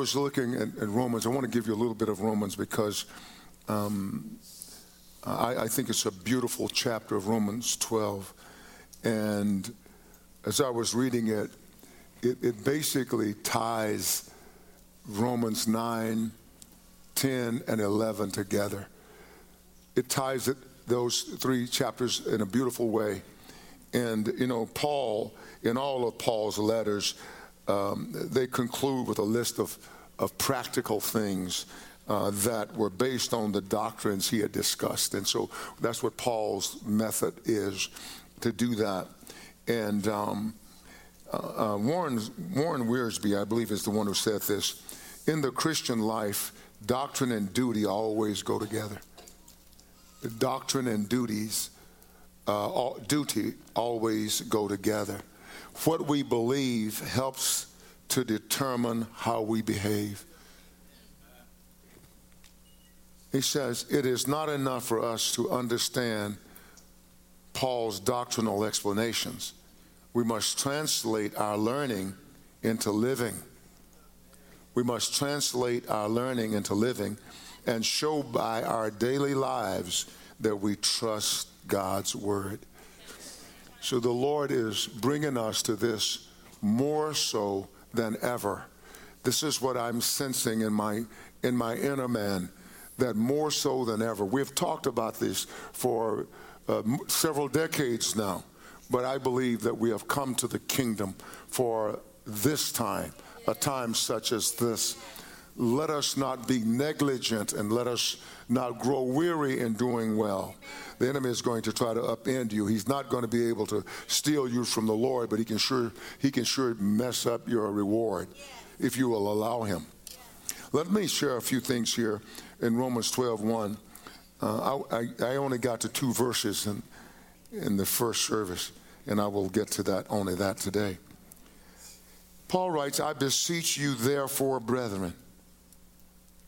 was looking at, at, Romans, I want to give you a little bit of Romans because um, I, I, think it's a beautiful chapter of Romans 12. And as I was reading it, it, it basically ties Romans 9, 10, and 11 together. It ties it, those three chapters in a beautiful way. And, you know, Paul, in all of Paul's letters, um, they conclude with a list of, of practical things uh, that were based on the doctrines he had discussed. And so that's what Paul's method is to do that. And um, uh, uh, Warren, Warren Wiersbe, I believe, is the one who said this. In the Christian life, doctrine and duty always go together. The doctrine and duties, uh, all, duty always go together. What we believe helps to determine how we behave. He says, It is not enough for us to understand Paul's doctrinal explanations. We must translate our learning into living. We must translate our learning into living and show by our daily lives that we trust God's word. So the Lord is bringing us to this more so than ever. This is what I'm sensing in my in my inner man that more so than ever. We've talked about this for uh, several decades now, but I believe that we have come to the kingdom for this time, a time such as this. Let us not be negligent and let us not grow weary in doing well. The enemy is going to try to upend you. He's not going to be able to steal you from the Lord, but he can sure he can sure mess up your reward if you will allow him. Let me share a few things here in Romans 12 1. Uh, I, I, only got to two verses in, in the first service, and I will get to that only that today. Paul writes, I beseech you, therefore, brethren,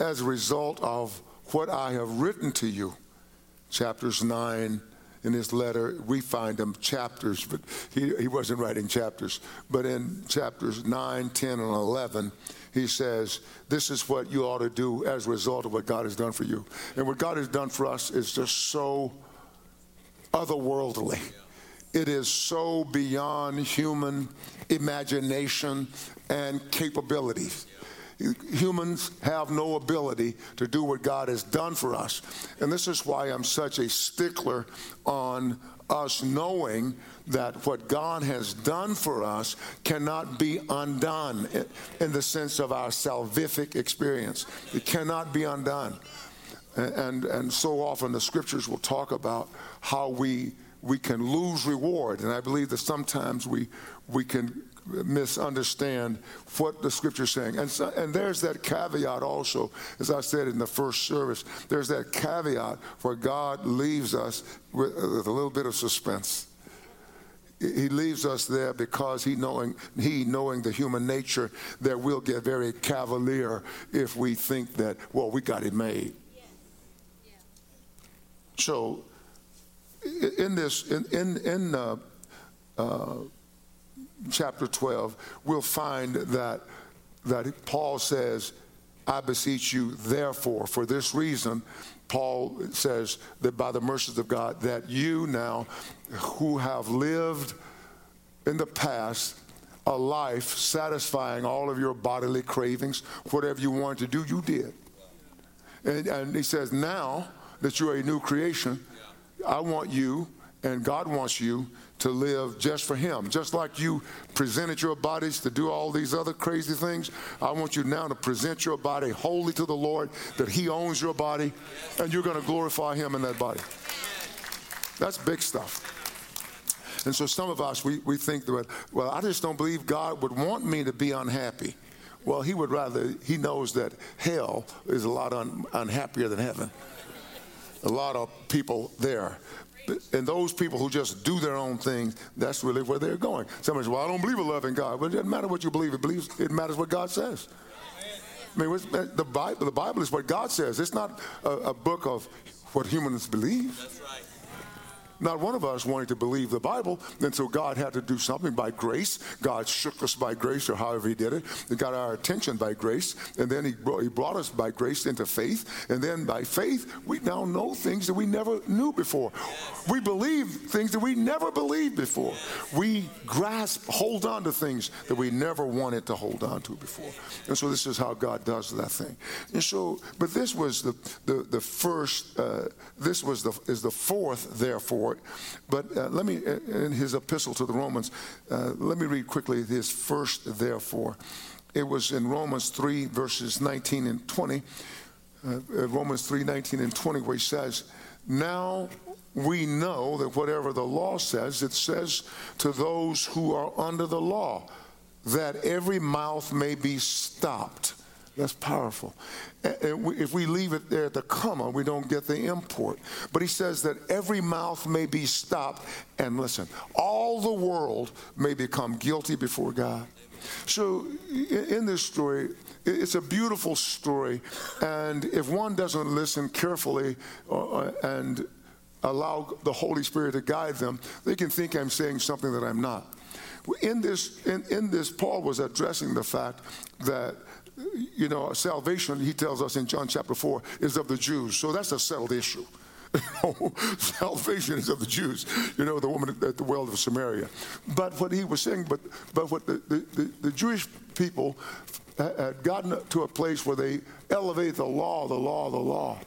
as a result of what I have written to you, chapters 9 in his letter, we find them chapters, but he, he wasn't writing chapters. But in chapters 9, 10, and 11, he says, This is what you ought to do as a result of what God has done for you. And what God has done for us is just so otherworldly. It is so beyond human imagination and capabilities. Humans have no ability to do what God has done for us. And this is why I'm such a stickler on us knowing that what God has done for us cannot be undone in the sense of our salvific experience. It cannot be undone. And, and, so often the scriptures will talk about how we, we can lose reward. And I believe that sometimes we, we can misunderstand what the scripture saying. And, so, and there's that caveat also, as I said in the first service, there's that caveat where God leaves us with, with a little bit of suspense. He leaves us there because he knowing he knowing the human nature that we'll get very cavalier if we think that well we got it made. So in this in in, in uh, uh, chapter 12, we'll find that, that Paul says, I beseech you, therefore, for this reason, Paul says that by the mercies of God, that you now who have lived in the past a life satisfying all of your bodily cravings, whatever you wanted to do, you did. And, and he says, now that you're a new creation, I want you, and God wants you to live just for Him. Just like you presented your bodies to do all these other crazy things, I want you now to present your body wholly to the Lord, that He owns your body, and you're going to glorify Him in that body. That's big stuff. And so some of us, we, we think that, well, I just don't believe God would want me to be unhappy. Well, he would rather, he knows that hell is a lot un, unhappier than heaven. A lot of people there. And those people who just do their own thing, that's really where they're going. Somebody says, Well, I don't believe in loving God. Well, it doesn't matter what you believe, it, believes, it matters what God says. I mean, uh, the Bible, the Bible is what God says. It's not a, a book of what humans believe. That's right. Not one of us wanted to believe the Bible, and so God had to do something by grace. God shook us by grace, or however He did it. He got our attention by grace, and then He brought, he brought us by grace into faith, and then by faith we now know things that we never knew before. We believe things that we never believed before. We grasp, hold on to things that we never wanted to hold on to before. And so this is how God does that thing. And so, but this was the the, the first. Uh, this was the is the fourth, therefore but uh, let me, uh, in his epistle to the Romans, uh, let me read quickly his first therefore. It was in Romans 3, verses 19 and 20. Uh, uh Romans 3, 19 and 20, where he says, Now we know that whatever the law says, it says to those who are under the law, that every mouth may be stopped that's powerful. If we leave it there at the comma, we don't get the import. But he says that every mouth may be stopped, and listen, all the world may become guilty before God. So, in this story, it's a beautiful story, and if one doesn't listen carefully uh, and allow the Holy Spirit to guide them, they can think I'm saying something that I'm not. In this, in, in this, Paul was addressing the fact that you know, salvation, he tells us in John chapter 4, is of the Jews. So that's a settled issue. salvation is of the Jews, you know, the woman at the well of Samaria. But what he was saying, but, but what the, the, the Jewish people had gotten to a place where they elevate the law, the law, the law,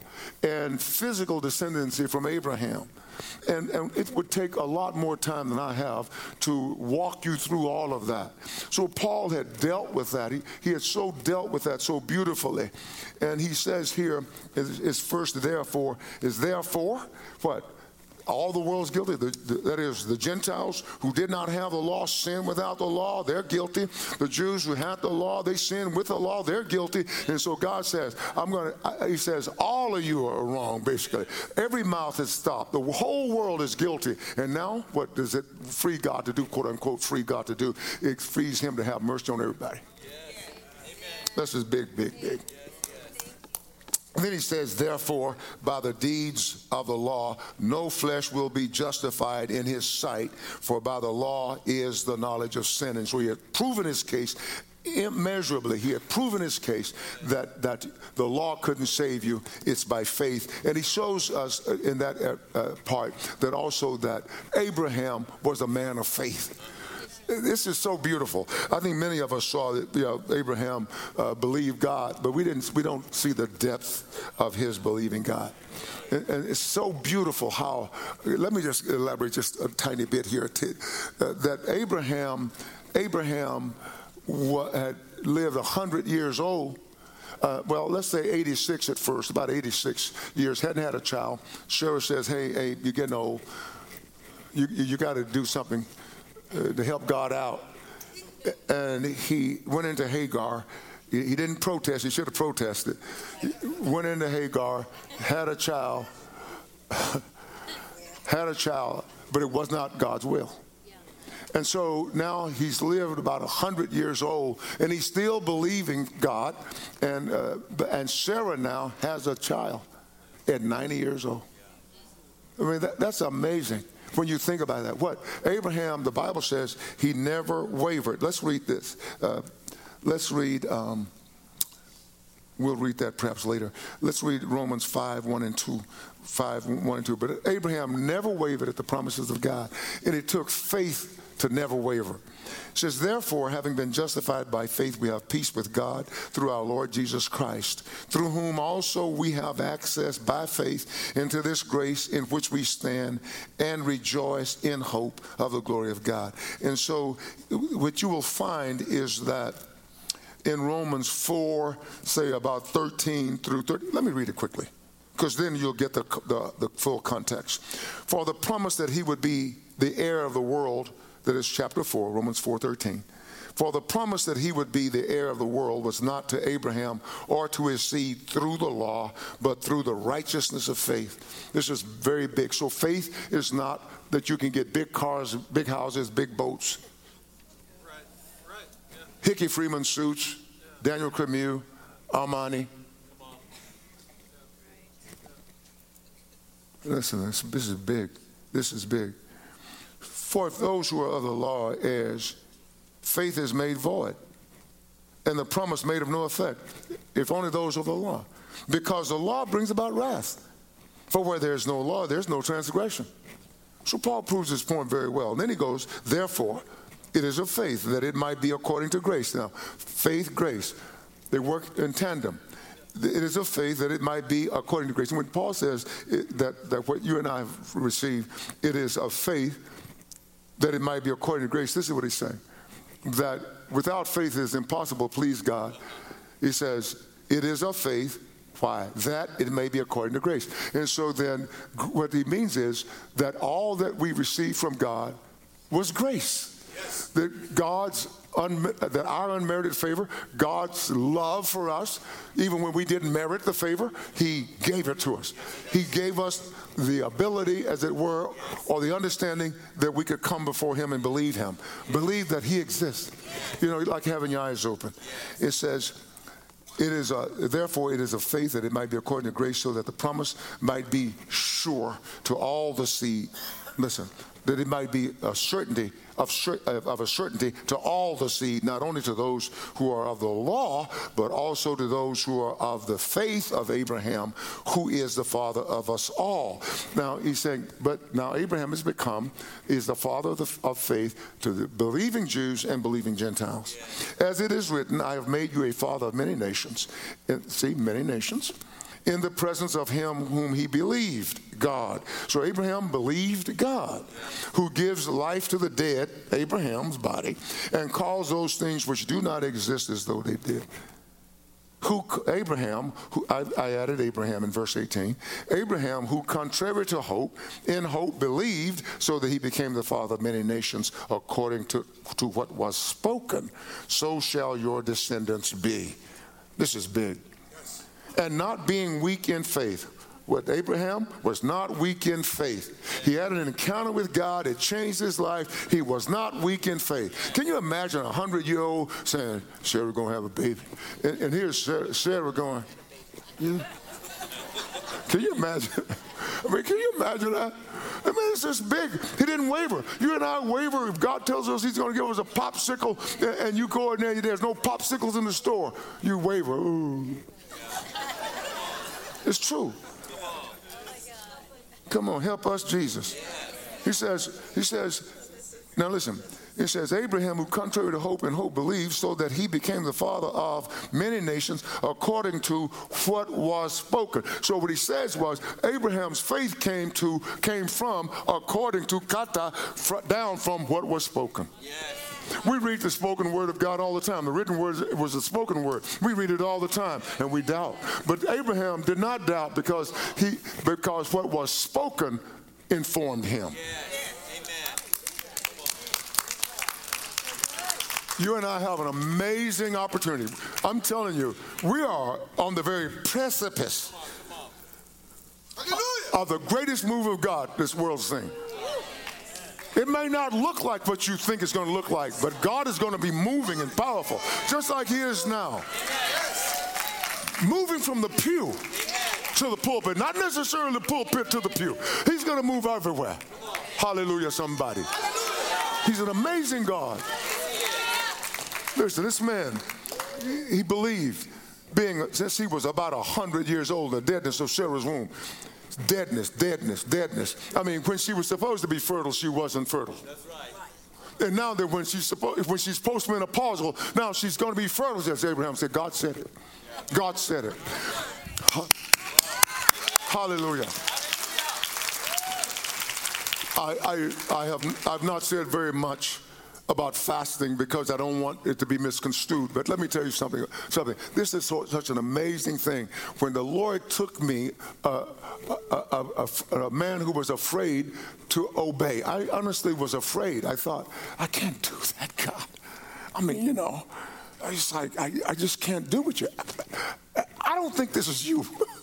and physical descendancy from Abraham. And, and, it would take a lot more time than I have to walk you through all of that. So Paul had dealt with that. He, he had so dealt with that so beautifully. And he says here, his first therefore is therefore what? All the world's guilty. The, the, that is, the Gentiles who did not have the law sin without the law, they're guilty. The Jews who had the law, they sin with the law, they're guilty. And so God says, I'm going to, He says, all of you are wrong, basically. Every mouth is stopped. The whole world is guilty. And now, what does it free God to do, quote unquote, free God to do? It frees Him to have mercy on everybody. Yes. This is big, big, big. Then he says, Therefore, by the deeds of the law, no flesh will be justified in his sight, for by the law is the knowledge of sin. And so he had proven his case immeasurably. He had proven his case that, that the law couldn't save you, it's by faith. And he shows us in that uh, uh part that also that Abraham was a man of faith. This is so beautiful. I think many of us saw that you know, Abraham uh, believed God, but we didn't. We don't see the depth of his believing God. And, it's so beautiful how. Let me just elaborate just a tiny bit here. To, uh, that Abraham, Abraham had lived hundred years old. Uh, well, let's say 86 at first, about 86 years, hadn't had a child. Sarah says, hey, hey, you're getting old. You, you got to do something to help God out. And he went into Hagar. He didn't protest, he should have protested. Went into Hagar, had a child, had a child, but it was not God's will. And so now he's lived about 100 years old and he's still believing God. And, uh, and Sarah now has a child at 90 years old. I mean, that, that's amazing when you think about that. What? Abraham, the Bible says he never wavered. Let's read this. Uh, let's read. Um, we'll read that perhaps later. Let's read Romans 5 1 and 2. 5 1 and 2. But Abraham never wavered at the promises of God, and it took faith to never waver. It says, Therefore, having been justified by faith, we have peace with God through our Lord Jesus Christ, through whom also we have access by faith into this grace in which we stand and rejoice in hope of the glory of God. And so, what you will find is that in Romans 4, say about 13 through 30, let me read it quickly because then you'll get the, the, the, full context. For the promise that he would be the heir of the world that is chapter 4, Romans 4:13. For the promise that he would be the heir of the world was not to Abraham or to his seed through the law, but through the righteousness of faith. This is very big. So faith is not that you can get big cars, big houses, big boats. Hickey Freeman suits. Daniel Cremieux, Armani. Listen, this, this is big. This is big. For if those who are of the law are heirs, faith is made void, and the promise made of no effect, if only those of the law. Because the law brings about wrath. For where there is no law, there's no transgression. So Paul proves his point very well. And then he goes, therefore, it is of faith that it might be according to grace. Now, faith, grace, they work in tandem. It is of faith that it might be according to grace. And when Paul says it, that, that what you and I have received, it is of faith that it might be according to grace, this is what he's saying that without faith it is impossible to please God. He says, it is of faith. Why? That it may be according to grace. And so then what he means is that all that we receive from God was grace. That God's un- that our unmerited favor, God's love for us, even when we didn't merit the favor, He gave it to us. He gave us the ability, as it were, or the understanding that we could come before Him and believe Him, believe that He exists. You know, like having your eyes open. It says, it is a, therefore it is a faith that it might be according to grace so that the promise might be sure to all the seed listen that it might be a certainty of, of a certainty to all the seed, not only to those who are of the law, but also to those who are of the faith of Abraham, who is the father of us all. Now he's saying, but now Abraham has become is the father of, the, of faith to the believing Jews and believing Gentiles. As it is written, I have made you a father of many nations. And see, many nations in the presence of him whom he believed, God. So Abraham believed God, who gives life to the dead, Abraham's body, and calls those things which do not exist as though they did. Who Abraham, who I, I added Abraham in verse 18. Abraham, who contrary to hope, in hope believed, so that he became the father of many nations, according to, to what was spoken. So shall your descendants be. This is big and not being weak in faith. What Abraham was not weak in faith. He had an encounter with God. It changed his life. He was not weak in faith. Can you imagine a hundred year old saying, Sarah gonna have a baby? And, and here's Sarah, Sarah going, yeah. Can you imagine? I mean, can you imagine that? I mean, it's just big. He didn't waver. You and I waver if God tells us He's going to give us a popsicle and you go in there, there's no popsicles in the store. You waver. Ooh. It's true. Come on, help us, Jesus. He says, he says, now listen, it says, Abraham, who contrary to hope and hope believed, so that he became the father of many nations according to what was spoken. So what he says was, Abraham's faith came to came from according to kata, down from what was spoken. Yes. We read the spoken word of God all the time. The written word was a spoken word. We read it all the time and we doubt. But Abraham did not doubt because he because what was spoken informed him. You and I have an amazing opportunity. I'm telling you, we are on the very precipice of the greatest move of God this world's seen. It may not look like what you think it's going to look like, but God is going to be moving and powerful, just like He is now. Moving from the pew to the pulpit, not necessarily the pulpit to the pew. He's going to move everywhere. Hallelujah, somebody. He's an amazing God. Listen, this man, he believed, being since he was about a hundred years old, the deadness of Sarah's womb deadness, deadness, deadness. I mean, when she was supposed to be fertile, she wasn't fertile. That's right. And now that when she's supposed when she's postmenopausal, now she's going to be fertile. As Abraham said, God said it. God said it. Hallelujah. I, I, I have I've not said very much about fasting because I don't want it to be misconstrued. But let me tell you something. Something. This is so, such an amazing thing. When the Lord took me, uh, a, a, a, a, man who was afraid to obey. I honestly was afraid. I thought, I can't do that, God. I mean, you know, I just like, I, I just can't do with you. I don't think this is you.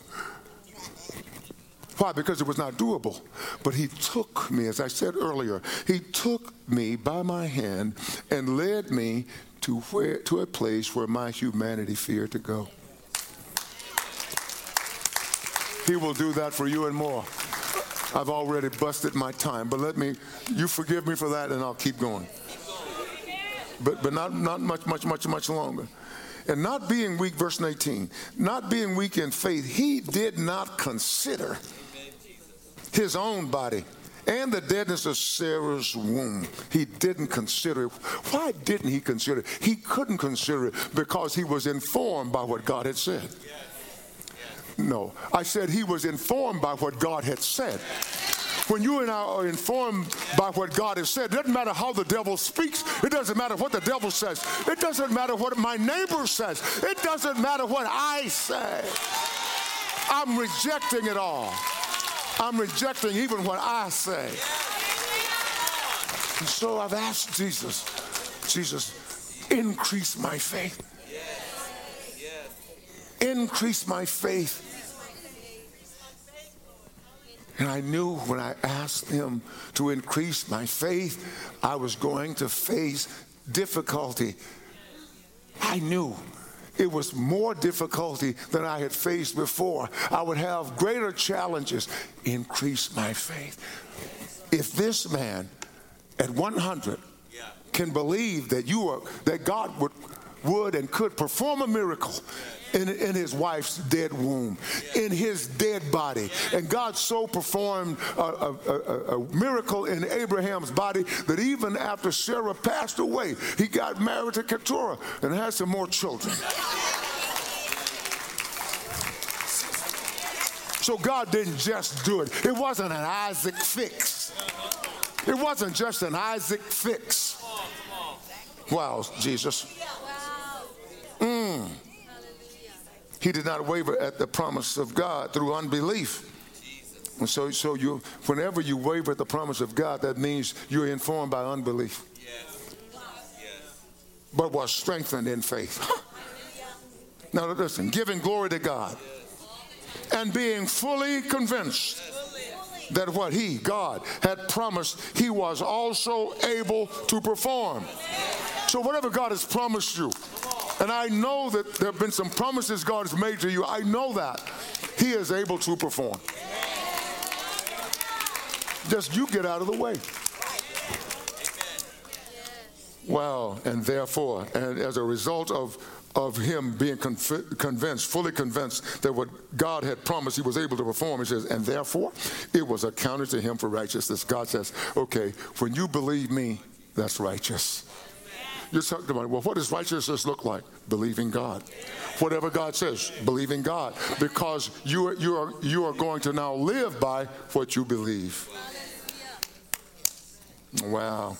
Why? Because it was not doable. But he took me, as I said earlier, he took me by my hand and led me to where to a place where my humanity feared to go. He will do that for you and more. I've already busted my time, but let me, you forgive me for that and I'll keep going. But, but not, not much, much, much, much longer. And not being weak, verse 19, not being weak in faith, he did not consider his own body and the deadness of Sarah's womb. He didn't consider it. Why didn't he consider it? He couldn't consider it because he was informed by what God had said. No, I said he was informed by what God had said. When you and I are informed by what God has said, it doesn't matter how the devil speaks. It doesn't matter what the devil says. It doesn't matter what my neighbor says. It doesn't matter what I say. I'm rejecting it all. I'm rejecting even what I say. And so I've asked Jesus, Jesus, increase my faith. Increase my faith. And I knew when I asked him to increase my faith, I was going to face difficulty. I knew it was more difficulty than I had faced before. I would have greater challenges. Increase my faith. If this man at 100 can believe that you are that God would would and could perform a miracle in, in his wife's dead womb, in his dead body. And God so performed a, a, a, a, miracle in Abraham's body that even after Sarah passed away, he got married to Keturah and had some more children. So God didn't just do it. It wasn't an Isaac fix. It wasn't just an Isaac fix. Wow, Jesus. Mm. He did not waver at the promise of God through unbelief. And so, so you, whenever you waver at the promise of God, that means you're informed by unbelief. Yes. Yes. But was strengthened in faith. now listen, giving glory to God and being fully convinced that what he, God, had promised, he was also able to perform. So whatever God has promised you, and I know that there have been some promises God has made to you. I know that. He is able to perform. Just you get out of the way. Well, and therefore, and as a result of of him being convinced, fully convinced that what God had promised he was able to perform. He says, and therefore it was accounted to him for righteousness. God says, okay, when you believe me, that's righteous. You're talking about, well, what does righteousness look like? Believing God. Whatever God says, believing God. Because you are, you, are, you are going to now live by what you believe. Wow.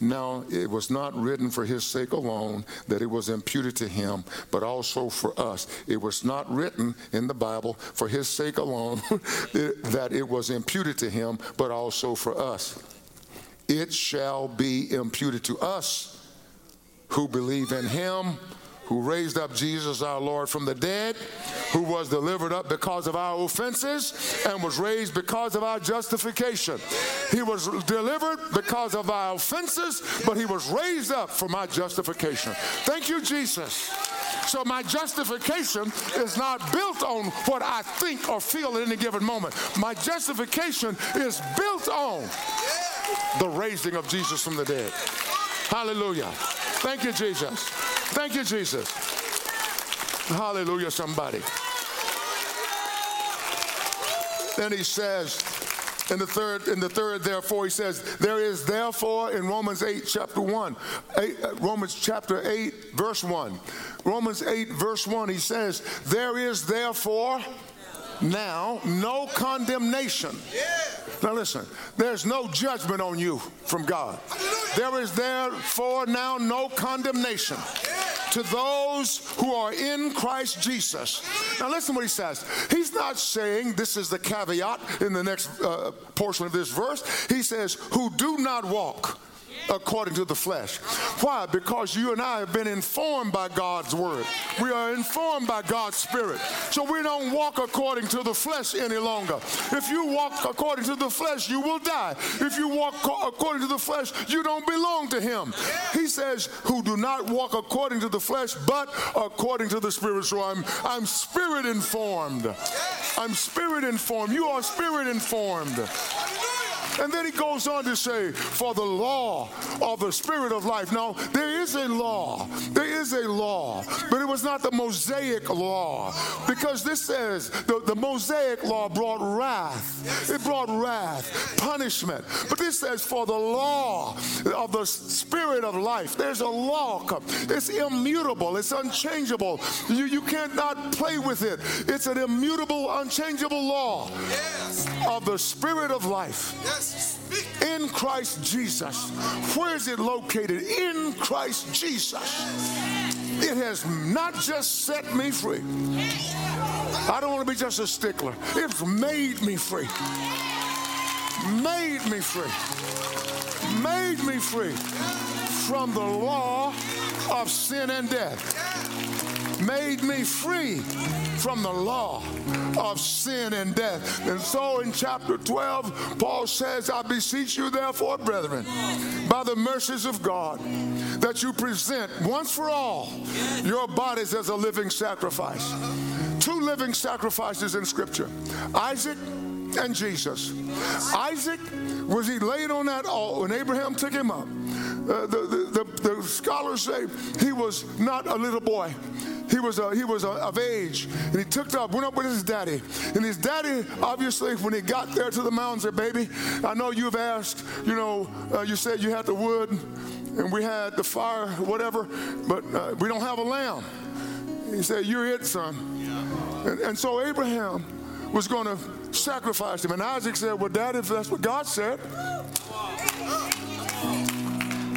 Now, it was not written for his sake alone that it was imputed to him, but also for us. It was not written in the Bible for his sake alone that it was imputed to him, but also for us. It shall be imputed to us who believe in him who raised up Jesus our Lord from the dead, who was delivered up because of our offenses and was raised because of our justification. He was delivered because of our offenses, but he was raised up for my justification. Thank you, Jesus. So my justification is not built on what I think or feel at any given moment. My justification is built on the raising of Jesus from the dead. Hallelujah. Thank you, Jesus. Thank you, Jesus. Hallelujah, somebody. Then he says, in the third, in the third, therefore, he says, there is therefore in Romans 8, chapter 1, eight, uh, Romans chapter 8, verse 1. Romans 8, verse 1, he says, there is therefore now no condemnation. Now listen, there's no judgment on you from God. There is therefore now no condemnation to those who are in Christ Jesus. Now listen what he says. He's not saying this is the caveat in the next uh, portion of this verse. He says, who do not walk according to the flesh. Why? Because you and I have been informed by God's word. We are informed by God's spirit. So we don't walk according to the flesh any longer. If you walk according to the flesh, you will die. If you walk according to the flesh, you don't belong to him. He says, who do not walk according to the flesh, but according to the spirit. So I'm I'm spirit informed. I'm spirit informed. You are spirit informed. And then he goes on to say, for the law of the spirit of life. Now, there is a law. There is a law, but it was not the Mosaic law. Because this says the, the Mosaic law brought wrath. It brought wrath, punishment. But this says, for the law of the spirit of life. There's a law. It's immutable. It's unchangeable. You, you cannot play with it. It's an immutable, unchangeable law yes. of the spirit of life. Yes in Christ Jesus. Where is it located? In Christ Jesus. It has not just set me free. I don't want to be just a stickler. It's made me free. Made me free. Made me free from the law of sin and death made me free from the law of sin and death. And so in chapter 12, Paul says, I beseech you, therefore, brethren, by the mercies of God, that you present once for all your bodies as a living sacrifice. Two living sacrifices in Scripture Isaac and Jesus. Isaac, was he laid on that altar when Abraham took him up? Uh, the, the, the, the scholars say he was not a little boy he was a, he was a, of age, and he took up, went up with his daddy. And his daddy, obviously, when he got there to the mountain, said, "Baby, I know you've asked. You know, uh, you said you had the wood, and we had the fire, whatever, but uh, we don't have a lamb." He said, "You're it, son." And, and so Abraham was going to sacrifice him, and Isaac said, "Well, Dad, if that's what God said."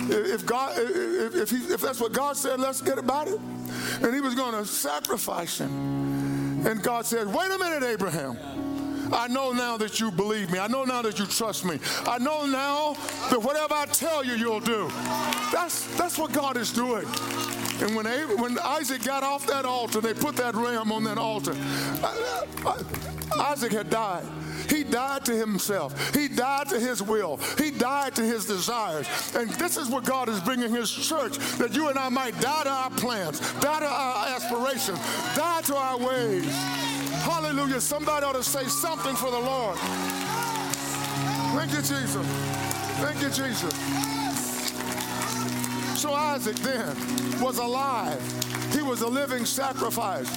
If God, if, if, he, if that's what God said, let's get about it and he was going to sacrifice him. And God said, Wait a minute, Abraham. I know now that you believe me. I know now that you trust me. I know now that whatever I tell you, you'll do. That's, that's what God is doing. And when, when Isaac got off that altar, they put that ram on that altar. Isaac had died. He died to himself. He died to his will. He died to his desires. And this is what God is bringing his church, that you and I might die to our plans, die to our aspirations, die to our ways. Hallelujah. Somebody ought to say something for the Lord. Thank you, Jesus. Thank you, Jesus. So Isaac then was alive. He was a living sacrifice.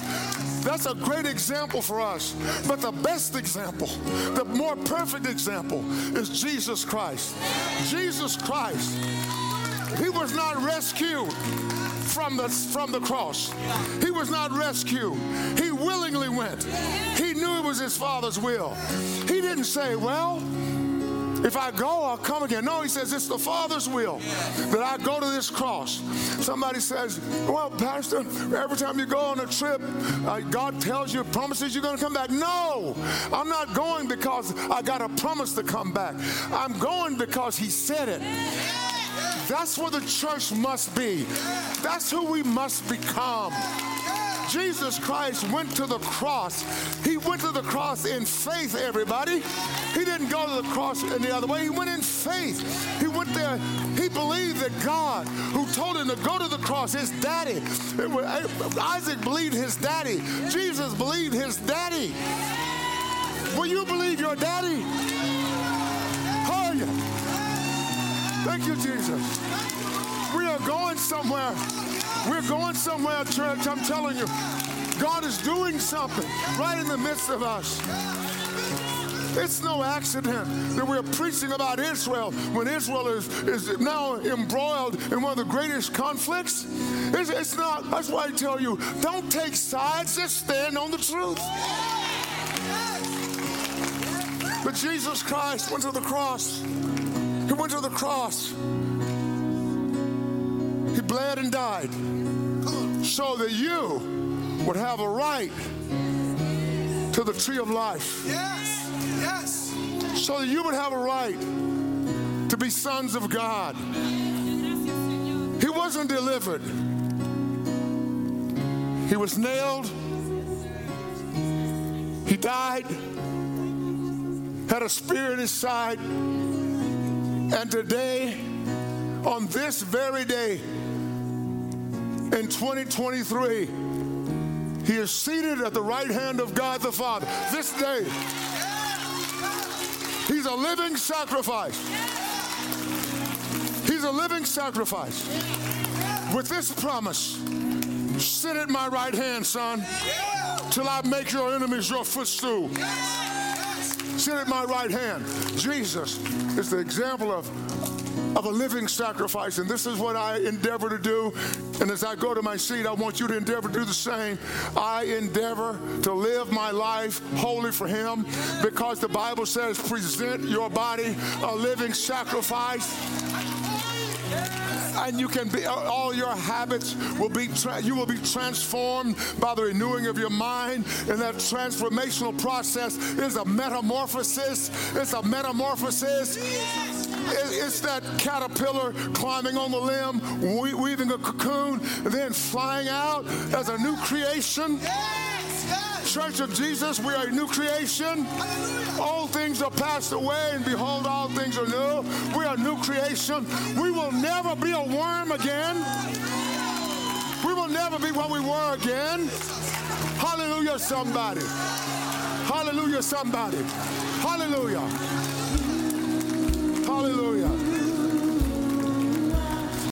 That's a great example for us. But the best example, the more perfect example, is Jesus Christ. Jesus Christ, he was not rescued from the, from the cross. He was not rescued. He willingly went. He knew it was his Father's will. He didn't say, well, if I go, I'll come again. No, he says it's the Father's will that I go to this cross. Somebody says, Well, Pastor, every time you go on a trip, uh, God tells you, promises you're going to come back. No, I'm not going because I got a promise to come back. I'm going because He said it. That's where the church must be. That's who we must become. Jesus Christ went to the cross. He went to the cross in faith, everybody. He didn't go to the cross any other way. He went in faith. He went there. He believed that God, who told him to go to the cross, his daddy, Isaac believed his daddy. Jesus believed his daddy. Will you believe your daddy? Yeah. Thank you, Jesus. We are going somewhere. We're going somewhere, church. I'm telling you. God is doing something right in the midst of us. It's no accident that we're preaching about Israel when Israel is, is now embroiled in one of the greatest conflicts. It's, it's not, that's why I tell you, don't take sides, just stand on the truth. But Jesus Christ went to the cross. He went to the cross. Bled and died so that you would have a right to the tree of life. Yes, yes. So that you would have a right to be sons of God. He wasn't delivered. He was nailed. He died, had a spear in his side. And today, on this very day, in 2023, he is seated at the right hand of God the Father. This day, he's a living sacrifice. He's a living sacrifice. With this promise, sit at my right hand, son, till I make your enemies your footstool. Sit at my right hand. Jesus is the example of of a living sacrifice. And this is what I endeavor to do. And as I go to my seat, I want you to endeavor to do the same. I endeavor to live my life wholly for Him because the Bible says, present your body a living sacrifice and you can be all your habits will be you will be transformed by the renewing of your mind and that transformational process is a metamorphosis it's a metamorphosis it's that caterpillar climbing on the limb weaving a cocoon then flying out as a new creation Church of Jesus, we are a new creation. All things are passed away, and behold, all things are new. We are a new creation. We will never be a worm again. We will never be what we were again. Hallelujah, somebody. Hallelujah, somebody. Hallelujah. Hallelujah.